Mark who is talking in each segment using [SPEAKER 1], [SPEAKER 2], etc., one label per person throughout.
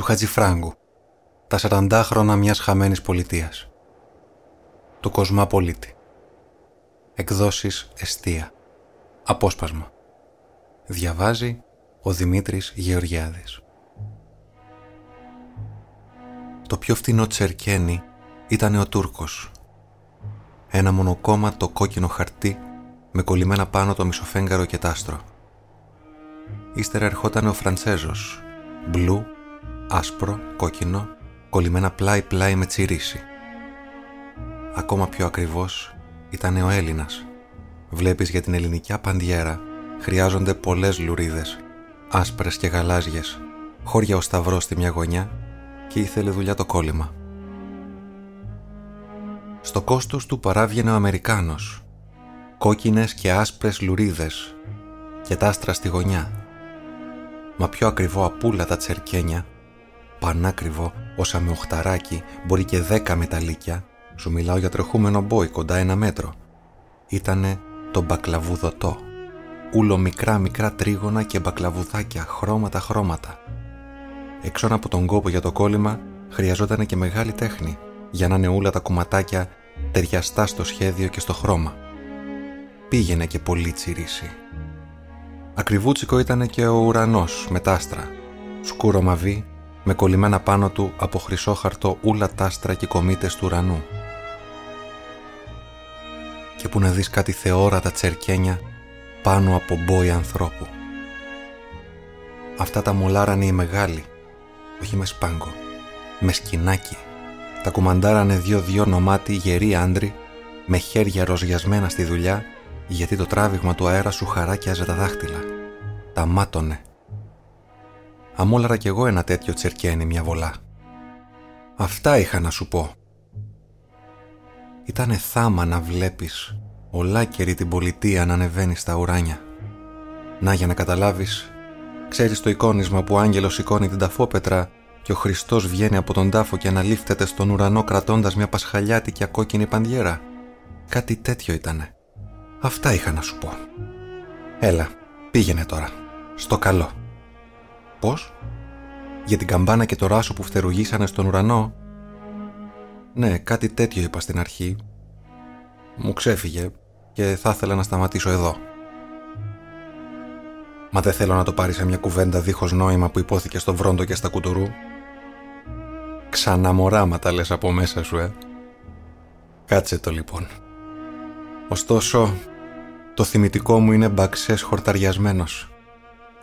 [SPEAKER 1] του Χατζηφράγκου, τα 40 χρόνια μιας χαμένης πολιτείας. Του Κοσμάπολίτη. Εκδόσεις Εστία. Απόσπασμα. Διαβάζει ο Δημήτρης Γεωργιάδης. Το πιο φθηνό τσερκένι ήταν ο Τούρκος. Ένα μονοκόμματο κόκκινο χαρτί με κολλημένα πάνω το μισοφέγγαρο και τάστρο. Ύστερα ερχόταν ο Φραντσέζος, μπλου, άσπρο, κόκκινο, κολλημένα πλάι-πλάι με τσιρίσι. Ακόμα πιο ακριβώς ήταν ο Έλληνας. Βλέπεις για την ελληνική απαντιέρα χρειάζονται πολλές λουρίδες, άσπρες και γαλάζιες, χώρια ο σταυρός στη μια γωνιά και ήθελε δουλειά το κόλλημα. Στο κόστος του παράβγαινε ο Αμερικάνος. Κόκκινες και άσπρες λουρίδες και τάστρα στη γωνιά. Μα πιο ακριβό απούλα τα τσερκένια, πανάκριβο όσα με οχταράκι μπορεί και δέκα μεταλλίκια, σου μιλάω για τρεχούμενο μπόι κοντά ένα μέτρο. Ήτανε το μπακλαβουδωτό. Ούλο μικρά μικρά τρίγωνα και μπακλαβουδάκια, χρώματα χρώματα. Έξω από τον κόπο για το κόλλημα χρειαζόταν και μεγάλη τέχνη για να είναι ούλα τα κουματάκια ταιριαστά στο σχέδιο και στο χρώμα. Πήγαινε και πολύ τσιρίσι. Ακριβούτσικο ήταν και ο ουρανός με τάστρα, σκούρο μαβί, με κολλημένα πάνω του από χρυσό χαρτό ούλα τάστρα και κομίτες του ουρανού. Και που να δεις κάτι θεόρατα τσερκένια πάνω από μπόι ανθρώπου. Αυτά τα μολάρανε οι μεγάλοι, όχι με σπάγκο, με σκινάκι. Τα κουμαντάρανε δύο-δυο νομάτι γεροί άντροι με χέρια ροζιασμένα στη δουλειά γιατί το τράβηγμα του αέρα σου χαράκιαζε τα δάχτυλα. Τα μάτωνε. Αμόλαρα κι εγώ ένα τέτοιο τσερκένι μια βολά. Αυτά είχα να σου πω. Ήτανε θάμα να βλέπεις ολάκερη την πολιτεία να ανεβαίνει στα ουράνια. Να για να καταλάβεις, ξέρεις το εικόνισμα που ο άγγελος σηκώνει την ταφόπετρα και ο Χριστός βγαίνει από τον τάφο και αναλήφθεται στον ουρανό κρατώντας μια πασχαλιάτικη κόκκινη παντιέρα. Κάτι τέτοιο ήτανε. Αυτά είχα να σου πω. Έλα, πήγαινε τώρα. Στο καλό. Πώς; Για την καμπάνα και το ράσο που φτερουγήσανε στον ουρανό. Ναι, κάτι τέτοιο είπα στην αρχή. Μου ξέφυγε και θα ήθελα να σταματήσω εδώ. Μα δεν θέλω να το πάρει σε μια κουβέντα δίχως νόημα που υπόθηκε στο βρόντο και στα κουτουρού. Ξαναμοράματα λες από μέσα σου, ε. Κάτσε το λοιπόν. Ωστόσο, το θυμητικό μου είναι μπαξές χορταριασμένος.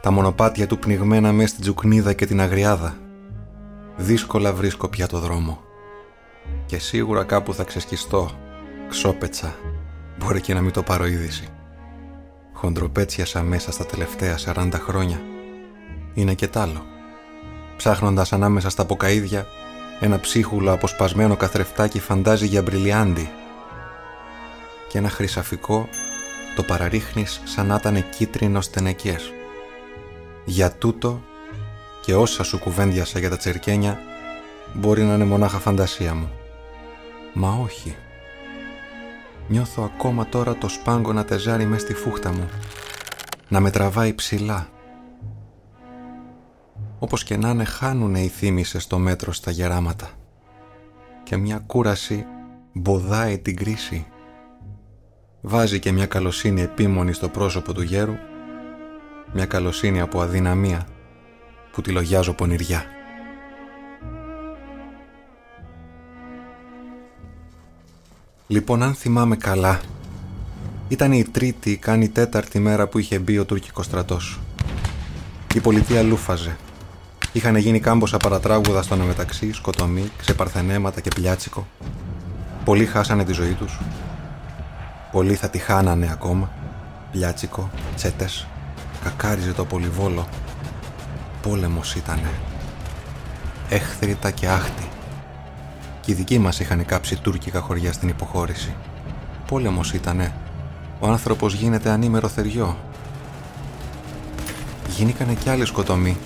[SPEAKER 1] Τα μονοπάτια του πνιγμένα μέσα στην τζουκνίδα και την αγριάδα. Δύσκολα βρίσκω πια το δρόμο. Και σίγουρα κάπου θα ξεσκιστώ, ξόπετσα. Μπορεί και να μην το πάρω είδηση. Χοντροπέτσιασα μέσα στα τελευταία 40 χρόνια. Είναι και τ' άλλο. Ψάχνοντας ανάμεσα στα ποκαίδια, ένα ψίχουλο αποσπασμένο καθρεφτάκι φαντάζει για μπριλιάντι. Και ένα χρυσαφικό το παραρίχνεις σαν να ήταν κίτρινο στενεκές. Για τούτο και όσα σου κουβέντιασα για τα τσερκένια μπορεί να είναι μονάχα φαντασία μου. Μα όχι. Νιώθω ακόμα τώρα το σπάγκο να τεζάρει μες στη φούχτα μου. Να με τραβάει ψηλά. Όπως και να είναι χάνουνε οι θύμησες στο μέτρο στα γεράματα. Και μια κούραση μποδάει την κρίση. Βάζει και μια καλοσύνη επίμονη στο πρόσωπο του γέρου. Μια καλοσύνη από αδυναμία που τη λογιάζω πονηριά. Λοιπόν, αν θυμάμαι καλά, ήταν η τρίτη, κάνει τέταρτη μέρα που είχε μπει ο τουρκικός στρατός. Η πολιτεία λούφαζε. Είχαν γίνει κάμποσα παρατράγουδα στο αναμεταξύ, σκοτωμί, ξεπαρθενέματα και πλιάτσικο. Πολλοί χάσανε τη ζωή τους. Πολλοί θα τη χάνανε ακόμα. Πλιάτσικο, τσέτες. Κακάριζε το πολυβόλο. Πόλεμος ήτανε. Έχθρητα και άχτη. Και οι δικοί μας είχαν κάψει τουρκικά χωριά στην υποχώρηση. Πόλεμος ήτανε. Ο άνθρωπος γίνεται ανήμερο θεριό. Γίνηκανε κι άλλοι σκοτωμοί.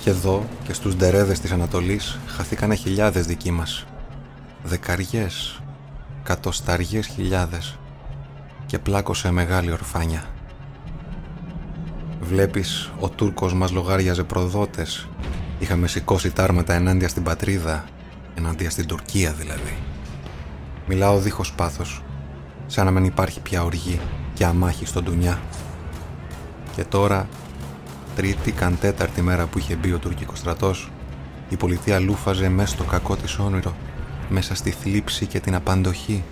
[SPEAKER 1] Και εδώ και στους ντερέδες της Ανατολής χαθήκανε χιλιάδες δικοί μας. Δεκαριές, κατοσταριές χιλιάδες και πλάκωσε μεγάλη ορφάνια. Βλέπεις, ο Τούρκος μας λογάριαζε προδότες Είχαμε σηκώσει τάρματα ενάντια στην πατρίδα, ενάντια στην Τουρκία δηλαδή. Μιλάω δίχως πάθος, σαν να μην υπάρχει πια οργή και αμάχη στον Τουνιά. Και τώρα, τρίτη καν τέταρτη μέρα που είχε μπει ο τουρκικός στρατός, η πολιτεία λούφαζε μέσα στο κακό της όνειρο, μέσα στη θλίψη και την απαντοχή.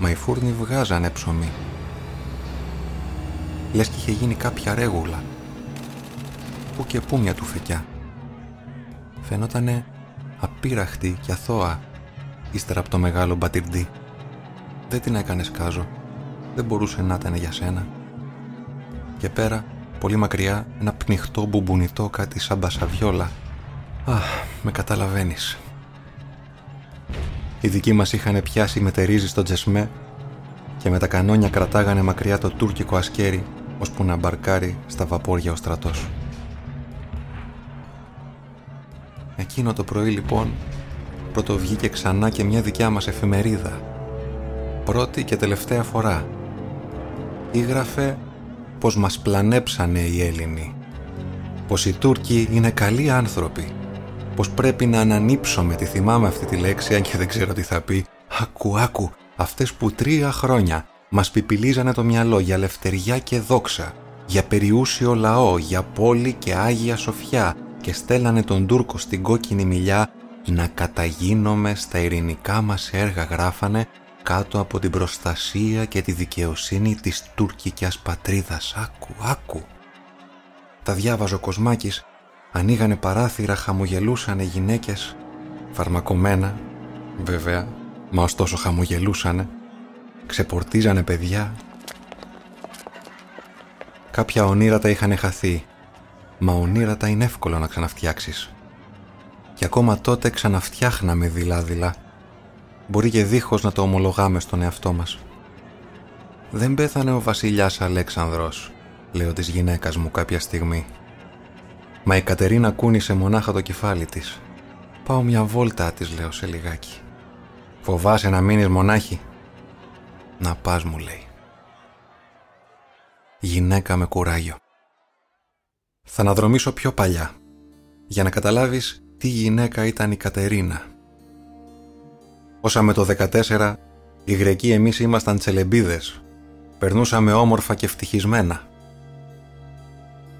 [SPEAKER 1] Μα οι φούρνοι βγάζανε ψωμί. Λες και είχε γίνει κάποια ρέγουλα. Πού και πού μια τουφεκιά. Φαίνοτανε απείραχτη και αθώα ύστερα από το μεγάλο μπατιρντί. Δεν την έκανε κάζο. Δεν μπορούσε να ήταν για σένα. Και πέρα, πολύ μακριά, ένα πνιχτό μπουμπονιτό κάτι σαν μπασαβιόλα. Αχ, με καταλαβαίνεις. Οι δικοί μας είχαν πιάσει μετερίζει στο τζεσμέ και με τα κανόνια κρατάγανε μακριά το τουρκικό ασκέρι ώσπου να μπαρκάρει στα βαπόρια ο στρατός. Εκείνο το πρωί λοιπόν πρώτο βγήκε ξανά και μια δικιά μας εφημερίδα. Πρώτη και τελευταία φορά. Ήγραφε πως μας πλανέψανε οι Έλληνοι. Πως οι Τούρκοι είναι καλοί άνθρωποι. Πως πρέπει να ανανύψουμε, τη θυμάμαι αυτή τη λέξη αν και δεν ξέρω τι θα πει. Άκου, άκου, αυτές που τρία χρόνια μας πιπιλίζανε το μυαλό για λευτεριά και δόξα, για περιούσιο λαό, για πόλη και Άγια Σοφιά και στέλνανε τον Τούρκο στην κόκκινη μιλιά να καταγίνομαι στα ειρηνικά μας έργα γράφανε κάτω από την προστασία και τη δικαιοσύνη της τουρκικιάς πατρίδας. Άκου, άκου. Τα διάβαζε ο Κοσμάκης, ανοίγανε παράθυρα, χαμογελούσανε γυναίκες, φαρμακομένα, βέβαια, μα ωστόσο χαμογελούσανε, ξεπορτίζανε παιδιά. Κάποια ονείρατα είχαν χαθεί, μα ονείρατα είναι εύκολο να ξαναφτιάξεις. Και ακόμα τότε ξαναφτιάχναμε δειλά-δειλά. Μπορεί και δίχως να το ομολογάμε στον εαυτό μας. «Δεν πέθανε ο βασιλιάς Αλέξανδρος», λέω της γυναίκας μου κάποια στιγμή. Μα η Κατερίνα κούνησε μονάχα το κεφάλι της. «Πάω μια βόλτα», της λέω σε λιγάκι. «Φοβάσαι να μείνεις μονάχη» «Να πας» μου λέει. Γυναίκα με κουράγιο. Θα αναδρομήσω πιο παλιά, για να καταλάβεις τι γυναίκα ήταν η Κατερίνα. Όσα με το 14, οι Γρεκοί εμείς ήμασταν τσελεμπίδες. Περνούσαμε όμορφα και ευτυχισμένα.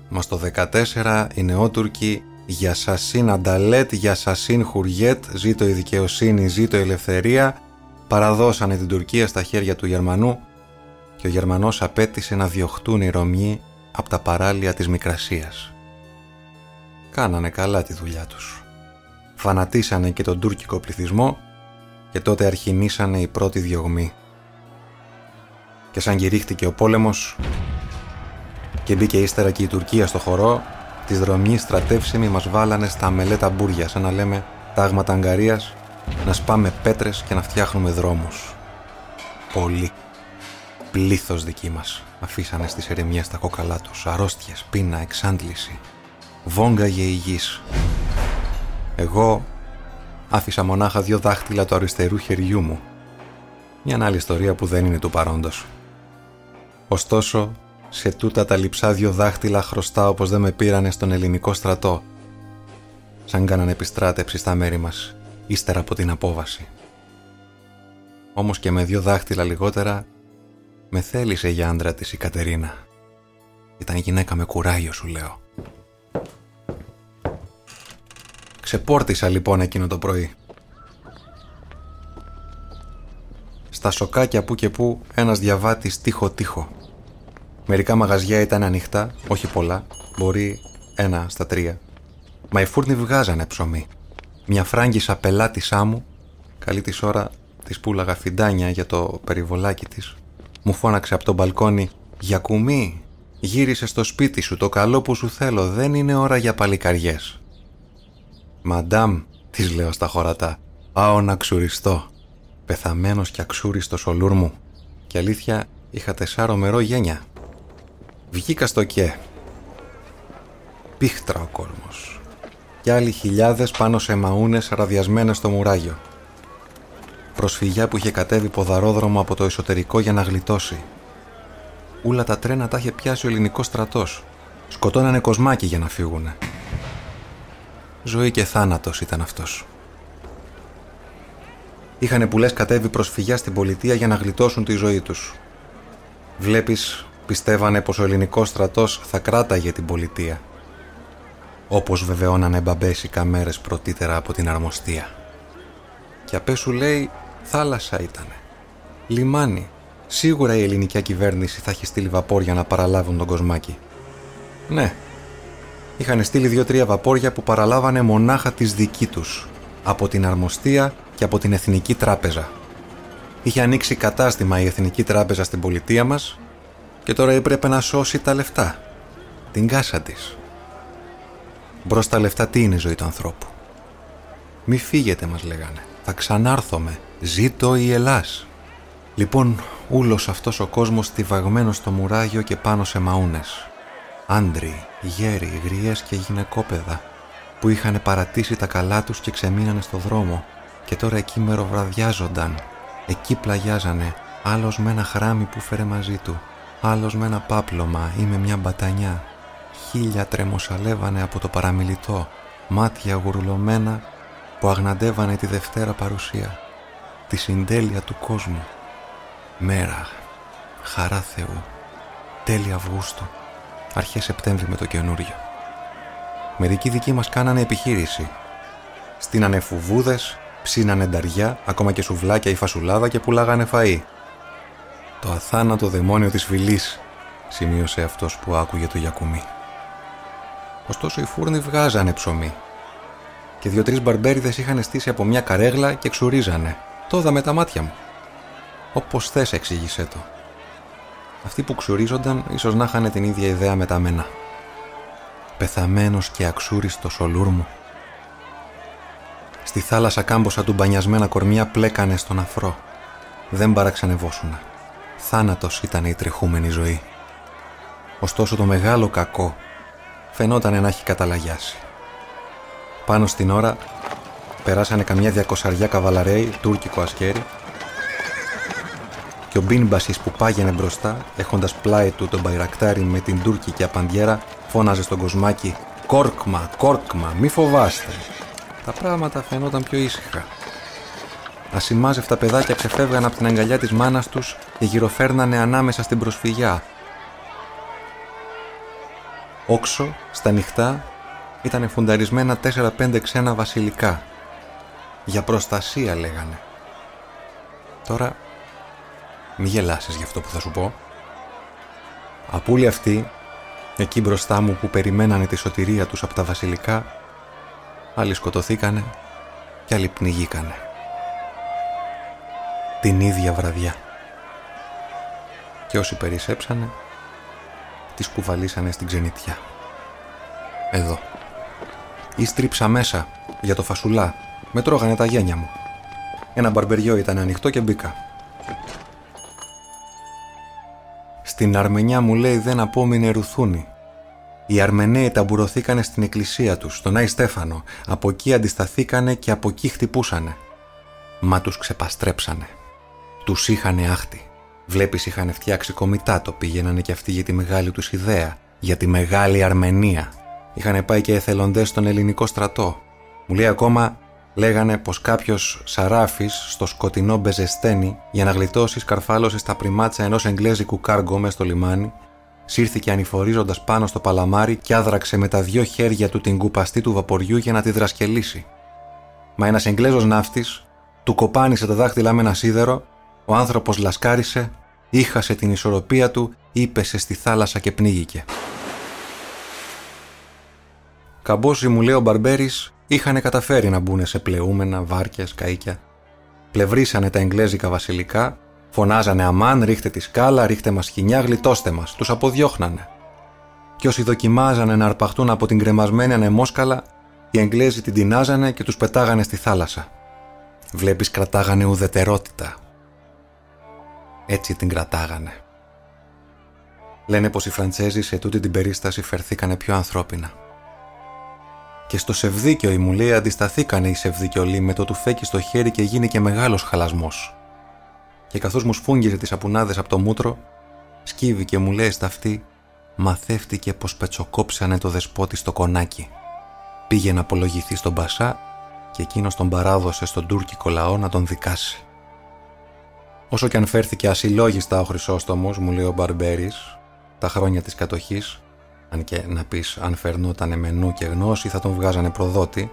[SPEAKER 1] Μας το 14 οι νεότουρκοι για σασίν ανταλέτ, για σασίν χουριέτ, ζήτω η δικαιοσύνη, ζήτω η ελευθερία, παραδώσανε την Τουρκία στα χέρια του Γερμανού και ο Γερμανός απέτησε να διωχτούν οι Ρωμιοί από τα παράλια της Μικρασίας. Κάνανε καλά τη δουλειά τους. Φανατίσανε και τον τουρκικό πληθυσμό και τότε αρχινήσανε οι πρώτοι διωγμοί. Και σαν κηρύχτηκε ο πόλεμος και μπήκε ύστερα και η Τουρκία στο χορό, τις δρομοί στρατεύσιμοι μας βάλανε στα μελέτα μπούρια, σαν να λέμε τάγματα αγκαρίας να σπάμε πέτρες και να φτιάχνουμε δρόμους. Πολύ. Πλήθος δική μας αφήσανε στις ερεμιές τα κόκαλά τους, αρρώστιες, πείνα, εξάντληση. Βόγγαγε η γης. Εγώ άφησα μονάχα δύο δάχτυλα του αριστερού χεριού μου. Μια άλλη ιστορία που δεν είναι του παρόντος. Ωστόσο, σε τούτα τα λειψά δύο δάχτυλα χρωστάω πως δεν με πήρανε στον ελληνικό στρατό, σαν κάνανε επιστράτευση στα μέρη μας ύστερα από την απόβαση. Όμως και με δύο δάχτυλα λιγότερα με θέλησε για άντρα της η Κατερίνα. Ήταν γυναίκα με κουράγιο σου λέω. Ξεπόρτισα λοιπόν εκείνο το πρωί. Στα σοκάκια που και που ένας διαβάτης τείχο-τείχο. Μερικά μαγαζιά ήταν ανοιχτά, όχι πολλά, μπορεί ένα στα τρία. Μα οι φούρνοι βγάζανε ψωμί. Μια φράγκισα πελάτησά μου, καλή της ώρα της πουλαγα φιντάνια για το περιβολάκι της, μου φώναξε από τον μπαλκόνι «Για κουμί, γύρισε στο σπίτι σου, το καλό που σου θέλω, δεν είναι ώρα για παλικαριές». «Μαντάμ», της λέω στα χωρατά, «πάω να ξουριστώ». Πεθαμένος και αξούριστος ο λούρ μου. Και αλήθεια, είχα τεσσάρο μερό γένια. Βγήκα στο κέ. Πίχτρα ο κόσμος και άλλοι χιλιάδες πάνω σε μαούνες ραδιασμένες στο μουράγιο. Προσφυγιά που είχε κατέβει ποδαρόδρομο από το εσωτερικό για να γλιτώσει. Ούλα τα τρένα τα είχε πιάσει ο ελληνικός στρατός. Σκοτώνανε κοσμάκι για να φύγουνε. ζωή και θάνατος ήταν αυτός. Είχανε που λες κατέβει προσφυγιά στην πολιτεία για να γλιτώσουν τη ζωή τους. Βλέπεις, πιστεύανε πως ο ελληνικός στρατός θα κράταγε την πολιτεία. Όπως βεβαιώνανε μπαμπέσικα μέρες πρωτύτερα από την αρμοστία. Και απέ σου λέει θάλασσα ήτανε. Λιμάνι. Σίγουρα η ελληνική κυβέρνηση θα έχει στείλει βαπόρια να παραλάβουν τον κοσμάκι. Ναι. Είχαν στείλει δύο-τρία βαπόρια που παραλάβανε μονάχα τις δική τους. Από την αρμοστία και από την Εθνική Τράπεζα. Είχε ανοίξει κατάστημα η Εθνική Τράπεζα στην πολιτεία μας και τώρα έπρεπε να σώσει τα λεφτά. Την κάσα της. Μπρος τα λεφτά τι είναι η ζωή του ανθρώπου; Μη φύγετε μας λέγανε. Θα ξανάρθουμε. Ζήτω η Ελλάς. Λοιπόν, ούλος αυτός ο κόσμος στιβαγμένος στο μουράγιο και πάνω σε μαούνες. Άντροι, γέροι, γριές και γυναικόπαιδα που είχαν παρατήσει τα καλά τους και ξεμείνανε στο δρόμο και τώρα εκεί μεροβραδιάζονταν. Εκεί πλαγιάζανε, άλλος με ένα χράμι που φέρε μαζί του, άλλος με ένα πάπλωμα ή με μια μπατανιά. Χίλια τρεμοσαλεύανε από το παραμιλητό, μάτια γουρλωμένα που αγναντεύανε τη Δευτέρα παρουσία, τη συντέλεια του κόσμου. Μέρα, χαρά Θεού, τέλη Αυγούστου, αρχές Σεπτέμβρη με το καινούριο. Μερικοί δικοί μας κάνανε επιχείρηση. Στείνανε φουβούδες, ψήνανε νταριά, ακόμα και σουβλάκια ή φασουλάδα και πουλάγανε φαΐ. Το αθάνατο δαιμόνιο της φυλής, σημείωσε αυτός που άκουγε το γιακουμί. Ωστόσο οι φούρνοι βγάζανε ψωμί και δύο-τρεις μπαρμπέριδες είχαν στήσει από μια καρέγλα και ξουρίζανε. Το είδα με τα μάτια μου. Όπως θες εξήγησέ το. Αυτοί που ξουρίζονταν ίσως να είχαν την ίδια ιδέα με τα μένα. Πεθαμένος και αξούριστος ο μου Στη θάλασσα κάμποσα του μπανιασμένα κορμιά πλέκανε στον αφρό. Δεν παραξενευόσουνα. Θάνατος ήταν η τριχούμενη ζωή. Ωστόσο το μεγάλο κακό φαινόταν να έχει καταλαγιάσει. Πάνω στην ώρα περάσανε καμιά διακοσαριά καβαλαρέοι, τουρκικό ασκέρι και ο Μπίνμπασης που πάγαινε μπροστά, έχοντας πλάι του τον Μπαϊρακτάρι με την τουρκική απαντιέρα, φώναζε στον κοσμάκι «Κόρκμα, κόρκμα, μη φοβάστε» τα πράγματα φαινόταν πιο ήσυχα. Ασημάζευτα παιδάκια ξεφεύγαν από την αγκαλιά της μάνας τους και γυροφέρνανε ανάμεσα στην προσφυγιά. Όξο, στα νυχτά, ήταν φουνταρισμένα τέσσερα-πέντε ξένα βασιλικά. Για προστασία λέγανε. Τώρα, μη γελάσεις για αυτό που θα σου πω. Απούλοι αυτοί, εκεί μπροστά μου που περιμένανε τη σωτηρία τους από τα βασιλικά, άλλοι σκοτωθήκανε και άλλοι πνιγήκανε. Την ίδια βραδιά. Και όσοι περισσέψανε, τις κουβαλήσανε στην ξενιτιά. Εδώ. Ήστριψα μέσα για το φασουλά. Με τρώγανε τα γένια μου. Ένα μπαρμπεριό ήταν ανοιχτό και μπήκα. Στην Αρμενιά μου λέει δεν απόμεινε ρουθούνι οι Αρμενέοι ταμπουρωθήκανε στην εκκλησία τους, στον Άι Στέφανο. Από εκεί αντισταθήκανε και από εκεί χτυπούσανε. Μα τους ξεπαστρέψανε. Τους είχανε άχτη. Βλέπεις είχαν φτιάξει κομιτάτο, πήγαινανε και αυτοί για τη μεγάλη τους ιδέα, για τη μεγάλη Αρμενία. Είχαν πάει και εθελοντές στον ελληνικό στρατό. Μου λέει ακόμα, λέγανε πως κάποιος σαράφης στο σκοτεινό Μπεζεστένι για να γλιτώσεις σκαρφάλωσε στα πριμάτσα ενός εγγλέζικου κάργο μέσα στο λιμάνι σύρθηκε ανηφορίζοντας πάνω στο παλαμάρι και άδραξε με τα δυο χέρια του την κουπαστή του βαποριού για να τη δρασκελίσει. Μα ένας Εγγλέζος ναύτης του κοπάνισε τα δάχτυλα με ένα σίδερο, ο άνθρωπος λασκάρισε, ήχασε την ισορροπία του, ύπεσε στη θάλασσα και πνίγηκε. Καμπόσοι μου λέει ο Μπαρμπέρης είχαν καταφέρει να μπουν σε πλεούμενα, βάρκια, καΐκια. Πλευρίσανε τα εγγλέζικα βασιλικά Φωνάζανε αμάν, ρίχτε τη σκάλα, ρίχτε μας χινιά, γλιτώστε μας. Τους αποδιώχνανε. Και όσοι δοκιμάζανε να αρπαχτούν από την κρεμασμένη ανεμόσκαλα, οι Εγγλέζοι την τεινάζανε και τους πετάγανε στη θάλασσα. Βλέπεις, κρατάγανε ουδετερότητα. Έτσι την κρατάγανε. Λένε πως οι Φραντσέζοι σε τούτη την περίσταση φερθήκανε πιο ανθρώπινα. Και στο Σεβδίκιο οι Μουλέοι αντισταθήκανε οι Σεβδικιολοί με το τουφέκι στο χέρι και γίνει και μεγάλος χαλασμός και καθώς μου σφούγγιζε τις σαπουνάδες από το μούτρο, σκύβει και μου λέει στα αυτή, μαθεύτηκε πως πετσοκόψανε το δεσπότη στο κονάκι. πήγε να απολογηθεί στον Πασά και εκείνος τον παράδοσε στον τουρκικό λαό να τον δικάσει. Όσο και αν φέρθηκε ασυλλόγιστα ο Χρυσόστομος, μου λέει ο Μπαρμπέρης, τα χρόνια της κατοχής, αν και να πεις αν φερνόταν με νου και γνώση θα τον βγάζανε προδότη,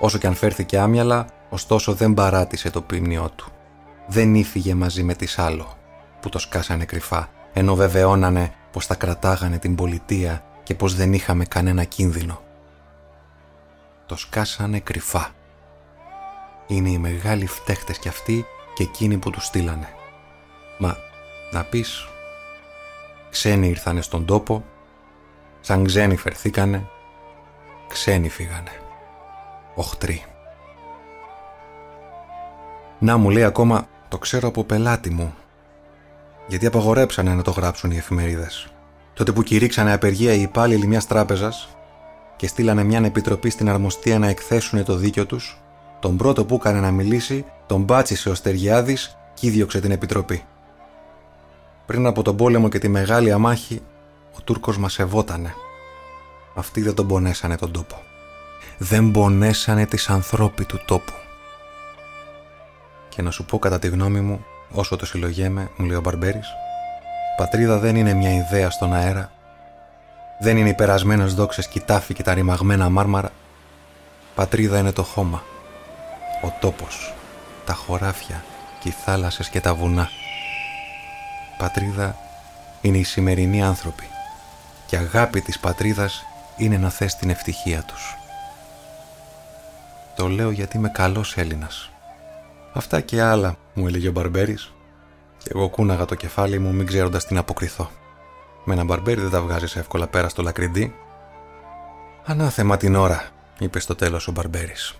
[SPEAKER 1] όσο και αν φέρθηκε άμυαλα, ωστόσο δεν παράτησε το ποιμνιό του. Δεν ήφυγε μαζί με τις άλλο, που το σκάσανε κρυφά, ενώ βεβαιώνανε πως θα κρατάγανε την πολιτεία και πως δεν είχαμε κανένα κίνδυνο. Το σκάσανε κρυφά. Είναι οι μεγάλοι φταίχτες κι αυτοί και εκείνοι που τους στείλανε. Μα να πεις, ξένοι ήρθανε στον τόπο, σαν ξένοι φερθήκανε, ξένοι φύγανε. Οχτροί. Να μου λέει ακόμα, το ξέρω από πελάτη μου, γιατί απαγορέψανε να το γράψουν οι εφημερίδες. Τότε που κηρύξανε απεργία οι υπάλληλοι μιας τράπεζας και στείλανε μια επιτροπή στην αρμοστία να εκθέσουν το δίκιο τους, τον πρώτο που έκανε να μιλήσει τον μπάτσισε ο Στεργιάδης και ίδιωξε την επιτροπή. Πριν από τον πόλεμο και τη μεγάλη αμάχη, ο Τούρκος μας ευότανε. Αυτοί δεν τον πονέσανε τον τόπο. Δεν πονέσανε τις ανθρώποι του τόπου. Και να σου πω κατά τη γνώμη μου, όσο το συλλογέμαι, μου λέει ο Μπαρμπέρης, πατρίδα δεν είναι μια ιδέα στον αέρα, δεν είναι οι περασμένες δόξες και και τα ρημαγμένα μάρμαρα, πατρίδα είναι το χώμα, ο τόπος, τα χωράφια και οι θάλασσες και τα βουνά. Πατρίδα είναι οι σημερινοί άνθρωποι και αγάπη της πατρίδας είναι να θες την ευτυχία τους. Το λέω γιατί είμαι καλός Έλληνας. Αυτά και άλλα, μου έλεγε ο Μπαρμπέρης και εγώ κούναγα το κεφάλι μου μην ξέροντας τι να αποκριθώ. Με ένα μπαρμπέρι δεν τα βγάζεις εύκολα πέρα στο λακριντή. Ανάθεμα την ώρα, είπε στο τέλος ο Μπαρμπέρης.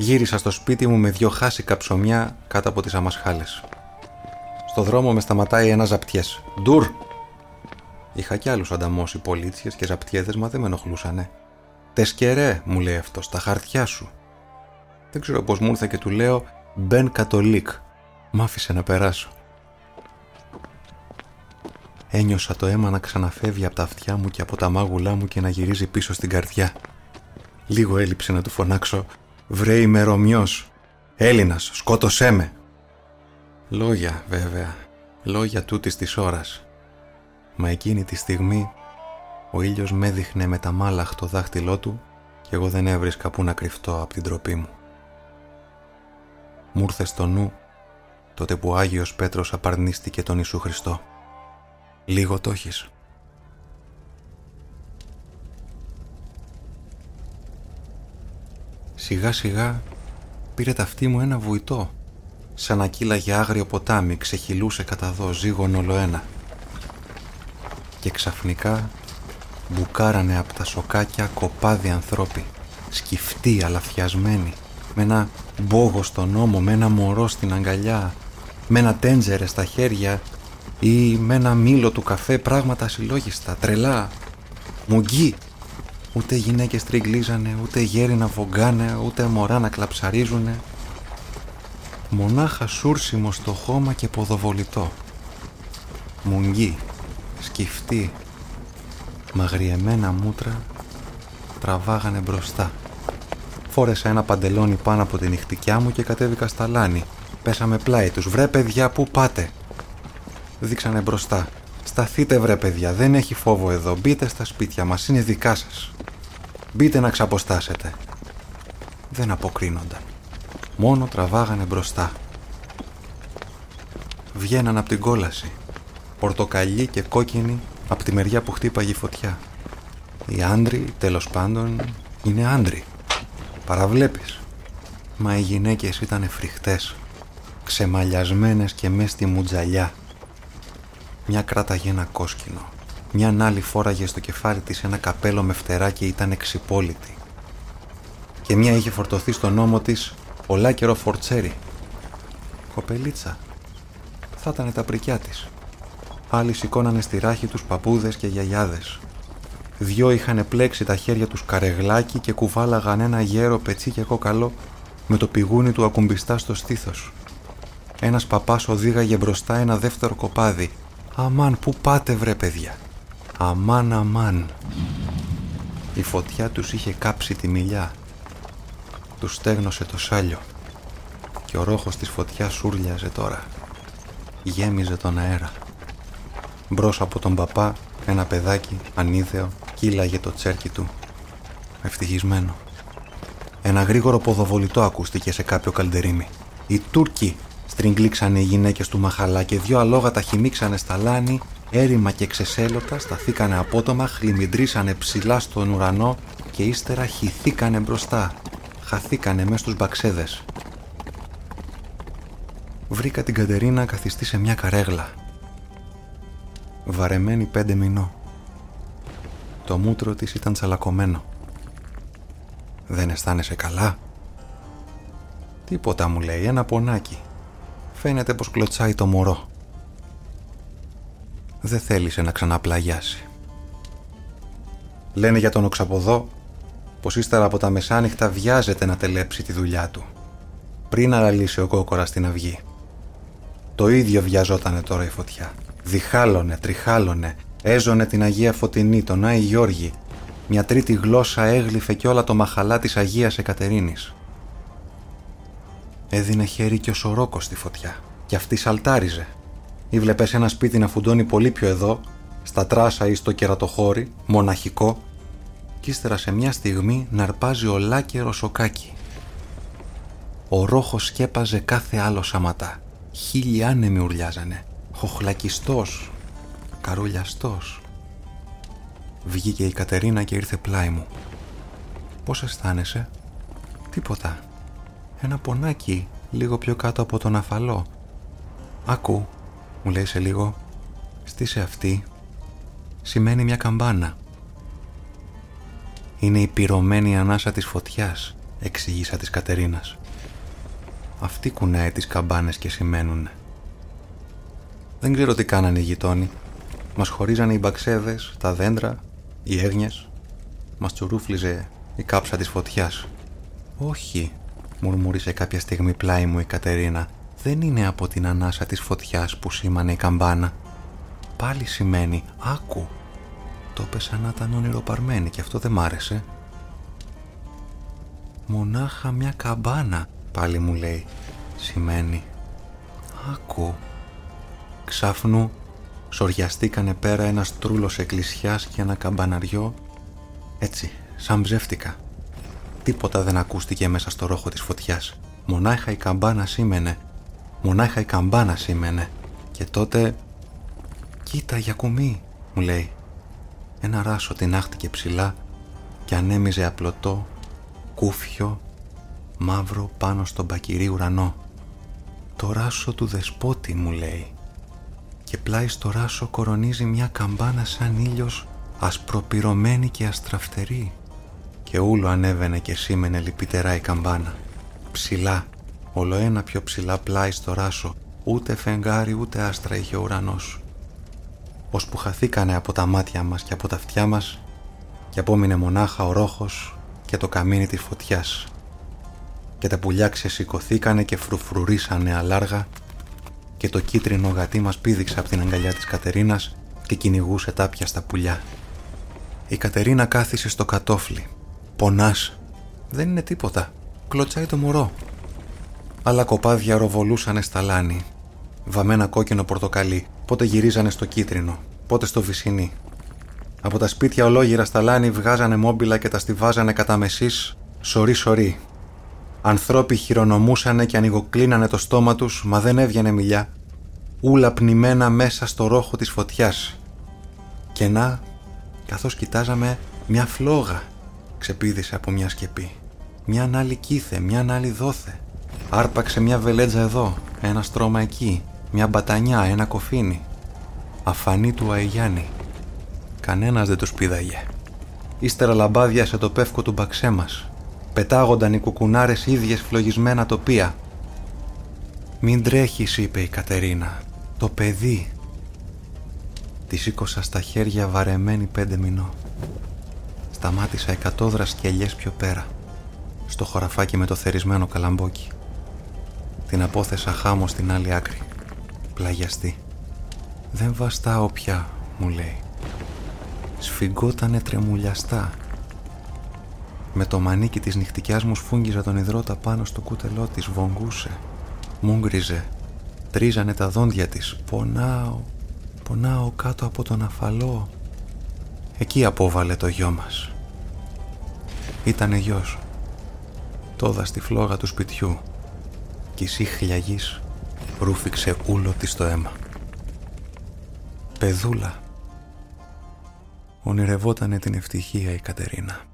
[SPEAKER 1] Γύρισα στο σπίτι μου με δυο χάσικα ψωμιά κάτω από τις αμασχάλες. Στο δρόμο με σταματάει ένα ζαπτιές. Ντουρ! Είχα κι άλλους ανταμώσει πολίτσιες και ζαπτιέδες μα δεν με ενοχλούσανε. Τεσκερέ, μου λέει αυτός, στα χαρτιά σου. Δεν ξέρω πώς μου ήρθε και του λέω Μπεν Κατολίκ. Μ' άφησε να περάσω. Ένιωσα το αίμα να ξαναφεύγει από τα αυτιά μου και από τα μάγουλά μου και να γυρίζει πίσω στην καρδιά. Λίγο έλειψε να του φωνάξω «Βρε είμαι Ρωμιός, Έλληνας, σκότωσέ με». Λόγια βέβαια, λόγια τούτης της ώρας. Μα εκείνη τη στιγμή ο ήλιος με έδειχνε με τα μάλαχ το δάχτυλό του και εγώ δεν έβρισκα που να κρυφτώ από την τροπή μου. Μου ήρθε στο νου τότε που ο Άγιος Πέτρος απαρνίστηκε τον Ιησού Χριστό. Λίγο το έχεις. Σιγά σιγά πήρε ταυτί μου ένα βουητό. Σαν να κύλαγε άγριο ποτάμι ξεχυλούσε κατά δω ζύγον ολοένα και ξαφνικά μπουκάρανε από τα σοκάκια κοπάδι ανθρώποι σκυφτοί αλαφιασμένοι με ένα μπόγο στον ώμο, με ένα μωρό στην αγκαλιά με ένα τέντζερε στα χέρια ή με ένα μήλο του καφέ πράγματα συλλόγιστα, τρελά, μουγγί. Ούτε γυναίκες τριγλίζανε, ούτε γέροι να βογκάνε, ούτε μωρά να κλαψαρίζουνε. Μονάχα σούρσιμο στο χώμα και ποδοβολητό. Μουγγί, σκυφτή, μαγριεμένα μούτρα τραβάγανε μπροστά. Φόρεσα ένα παντελόνι πάνω από την νυχτικιά μου και κατέβηκα στα λάνη. Πέσαμε πλάι τους. Βρε παιδιά, πού πάτε; Δείξανε μπροστά. Σταθείτε βρε παιδιά, δεν έχει φόβο εδώ. Μπείτε στα σπίτια μας, είναι δικά σας. Μπείτε να ξαποστάσετε. Δεν αποκρίνονταν. Μόνο τραβάγανε μπροστά. Βγαίναν από την κόλαση. Πορτοκαλί και κόκκινοι από τη μεριά που χτύπαγε η φωτιά. Οι άντροι, τέλος πάντων, είναι άντροι. Παραβλέπεις. Μα οι γυναίκες ήταν φρικτές, ξεμαλιασμένες και μες στη μουτζαλιά. Μια κράταγε ένα κόσκινο. Μια άλλη φόραγε στο κεφάλι της ένα καπέλο με φτερά και ήταν εξυπόλυτη. Και μια είχε φορτωθεί στον ώμο της ολάκερο φορτσέρι. Κοπελίτσα. Θα ήταν τα πρικιά της. Άλλοι σηκώνανε στη ράχη τους παππούδες και γιαγιάδες. Δυο είχαν πλέξει τα χέρια τους καρεγλάκι και κουβάλαγαν ένα γέρο πετσί και κόκαλο με το πηγούνι του ακουμπιστά στο στήθος. Ένας παπάς οδήγαγε μπροστά ένα δεύτερο κοπάδι Αμάν, πού πάτε βρε παιδιά; Αμάν αμάν. Η φωτιά τους είχε κάψει τη μιλιά. Τους στέγνωσε το σάλιο. Και ο ρόχος της φωτιάς σούρλιαζε τώρα. Γέμιζε τον αέρα. Μπρος από τον παπά ένα παιδάκι ανίδεο κύλαγε το τσέρκι του. Ευτυχισμένο. Ένα γρήγορο ποδοβολητό ακούστηκε σε κάποιο καλντερίμι. Οι Τούρκοι στριγκλίξανε οι γυναίκες του Μαχαλά και δυο αλόγατα χυμίξανε στα λάνη, έρημα και ξεσέλωτα, σταθήκανε απότομα, χλιμιντρήσανε ψηλά στον ουρανό και ύστερα χυθήκανε μπροστά. Χαθήκανε μέσα στους μπαξέδες. Βρήκα την Κατερίνα καθιστή σε μια καρέγλα. Βαρεμένη πέντε μηνό. Το μούτρο της ήταν τσαλακωμένο. Δεν αισθάνεσαι καλά; Τίποτα μου λέει, ένα πονάκι. Φαίνεται πως κλωτσάει το μωρό. Δεν θέλησε να ξαναπλαγιάσει. Λένε για τον οξαποδό πως ύστερα από τα μεσάνυχτα βιάζεται να τελέψει τη δουλειά του. Πριν αλαλήσει ο κόκορας στην αυγή. Το ίδιο βιαζότανε τώρα η φωτιά. Διχάλωνε, τριχάλωνε, έζωνε την Αγία Φωτεινή, τον Άι Γιώργη. Μια τρίτη γλώσσα έγλυφε και όλα το μαχαλά της Αγίας Εκατερίνης. Έδινε χέρι και ο Σορόκος στη φωτιά και αυτή σαλτάριζε. Ή βλέπες ένα σπίτι να φουντώνει πολύ πιο εδώ, στα τράσα ή στο κερατοχώρι, μοναχικό, κι ύστερα σε μια στιγμή να αρπάζει ολάκερο σοκάκι. Ο ρόχος σκέπαζε κάθε άλλο σαματά. Χίλιοι άνεμοι ουρλιάζανε. Χοχλακιστός, καρολιαστός. Βγήκε η Κατερίνα και ήρθε πλάι μου. Πώς αισθάνεσαι; Τίποτα. Ένα πονάκι λίγο πιο κάτω από τον αφαλό. Άκου, μου λέει σε λίγο, στήσε αυτή. Σημαίνει μια καμπάνα. Είναι η πυρωμένη ανάσα της φωτιάς, εξηγήσα της Κατερίνας. Αυτή κουνάει τις καμπάνες και σημαίνουν. Δεν ξέρω τι κάνανε οι γειτόνι. Μας χωρίζανε οι μπαξέδες, τα δέντρα, οι έγνιες. Μας τσουρούφλιζε η κάψα της φωτιάς. Όχι, μουρμούρισε κάποια στιγμή πλάι μου η Κατερίνα. Δεν είναι από την ανάσα της φωτιάς που σήμανε η καμπάνα. Πάλι σημαίνει «Άκου». Το έπεσα να ήταν όνειροπαρμένη και αυτό δεν μ' άρεσε. Μονάχα μια καμπάνα, πάλι μου λέει. Σημαίνει «Άκου». Ξάφνου σοριαστήκανε πέρα ένα τρούλος εκκλησιάς και ένα καμπαναριό. Έτσι, σαν ψεύτηκα. Τίποτα δεν ακούστηκε μέσα στο ρόχο της φωτιάς. Μονάχα η καμπάνα σήμαινε. Μονάχα η καμπάνα σήμαινε. Και τότε... «Κοίτα, για κουμί», μου λέει. Ένα ράσο την άχτηκε ψηλά και ανέμιζε απλωτό, κούφιο, μαύρο πάνω στον πακυρί ουρανό. «Το ράσο του δεσπότη», μου λέει. Και πλάι στο ράσο κορονίζει μια καμπάνα σαν ήλιος ασπροπυρωμένη και αστραφτερή και ούλο ανέβαινε και σήμαινε λυπητερά η καμπάνα. Ψηλά, όλο ένα πιο ψηλά πλάι στο ράσο, ούτε φεγγάρι ούτε άστρα είχε ο ουρανός. που χαθήκανε από τα μάτια μας και από τα αυτιά μας και απόμεινε μονάχα ο ρόχος και το καμίνι της φωτιάς. Και τα πουλιά ξεσηκωθήκανε και φρουφρουρίσανε αλάργα και το κίτρινο γατί μας πήδηξε από την αγκαλιά της Κατερίνας και κυνηγούσε τάπια στα πουλιά. Η Κατερίνα κάθισε στο κατόφλι Πονάς. Δεν είναι τίποτα. Κλωτσάει το μωρό. Άλλα κοπάδια ροβολούσανε στα λάνη. Βαμμένα κόκκινο πορτοκαλί. Πότε γυρίζανε στο κίτρινο. Πότε στο βυσινί. Από τα σπίτια ολόγυρα στα λάνη βγάζανε μόμπιλα και τα στιβάζανε κατά μεσής σωρί σωρί. Ανθρώποι χειρονομούσανε και ανοιγοκλίνανε το στόμα τους, μα δεν έβγαινε μιλιά. Ούλα πνημένα μέσα στο ρόχο της φωτιάς. Και να, καθώς κοιτάζαμε μια φλόγα ξεπίδησε από μια σκεπή. Μια άλλη κήθε, μια άλλη δόθε. Άρπαξε μια βελέτζα εδώ, ένα στρώμα εκεί, μια μπατανιά, ένα κοφίνι. Αφανή του Αϊγιάννη. Κανένας δεν τους πήδαγε. Ύστερα λαμπάδιασε το πεύκο του μπαξέ μας. Πετάγονταν οι κουκουνάρες ίδιες φλογισμένα τοπία. «Μην τρέχεις», είπε η Κατερίνα. «Το παιδί». Της σήκωσα στα χέρια βαρεμένη πέντε μηνό. Σταμάτησα εκατόδρα σκελιές πιο πέρα, στο χωραφάκι με το θερισμένο καλαμπόκι. Την απόθεσα χάμω στην άλλη άκρη, πλαγιαστή. «Δεν βαστάω πια», μου λέει. σφιγγότανε τρεμουλιαστά. Με το μανίκι της νυχτικιάς μου σφούγγιζα τον υδρότα πάνω στο κούτελό της, βογγούσε, μούγκριζε, τρίζανε τα δόντια της, πονάω, πονάω κάτω από τον αφαλό. Εκεί απόβαλε το γιο μας. Ήτανε γιος. Τόδα στη φλόγα του σπιτιού κι η σύχλια γης ρούφηξε ούλο της το αίμα. Πεδούλα. Ονειρευότανε την ευτυχία η Κατερίνα.